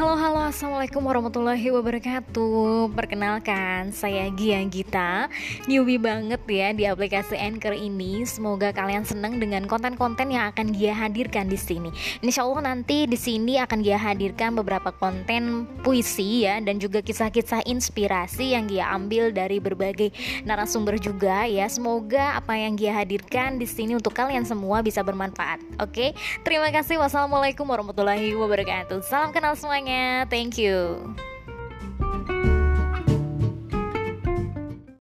Halo halo. Assalamualaikum warahmatullahi wabarakatuh. Perkenalkan saya Gia Gita. Newbie banget ya di aplikasi Anchor ini. Semoga kalian senang dengan konten-konten yang akan Gia hadirkan di sini. Insya Allah nanti di sini akan Gia hadirkan beberapa konten puisi ya Dan juga kisah-kisah inspirasi yang Gia ambil dari berbagai narasumber juga ya. Semoga apa yang Gia hadirkan di sini untuk kalian semua bisa bermanfaat. Oke? Terima kasih. Wassalamualaikum warahmatullahi wabarakatuh. Salam kenal semuanya Yeah, thank you.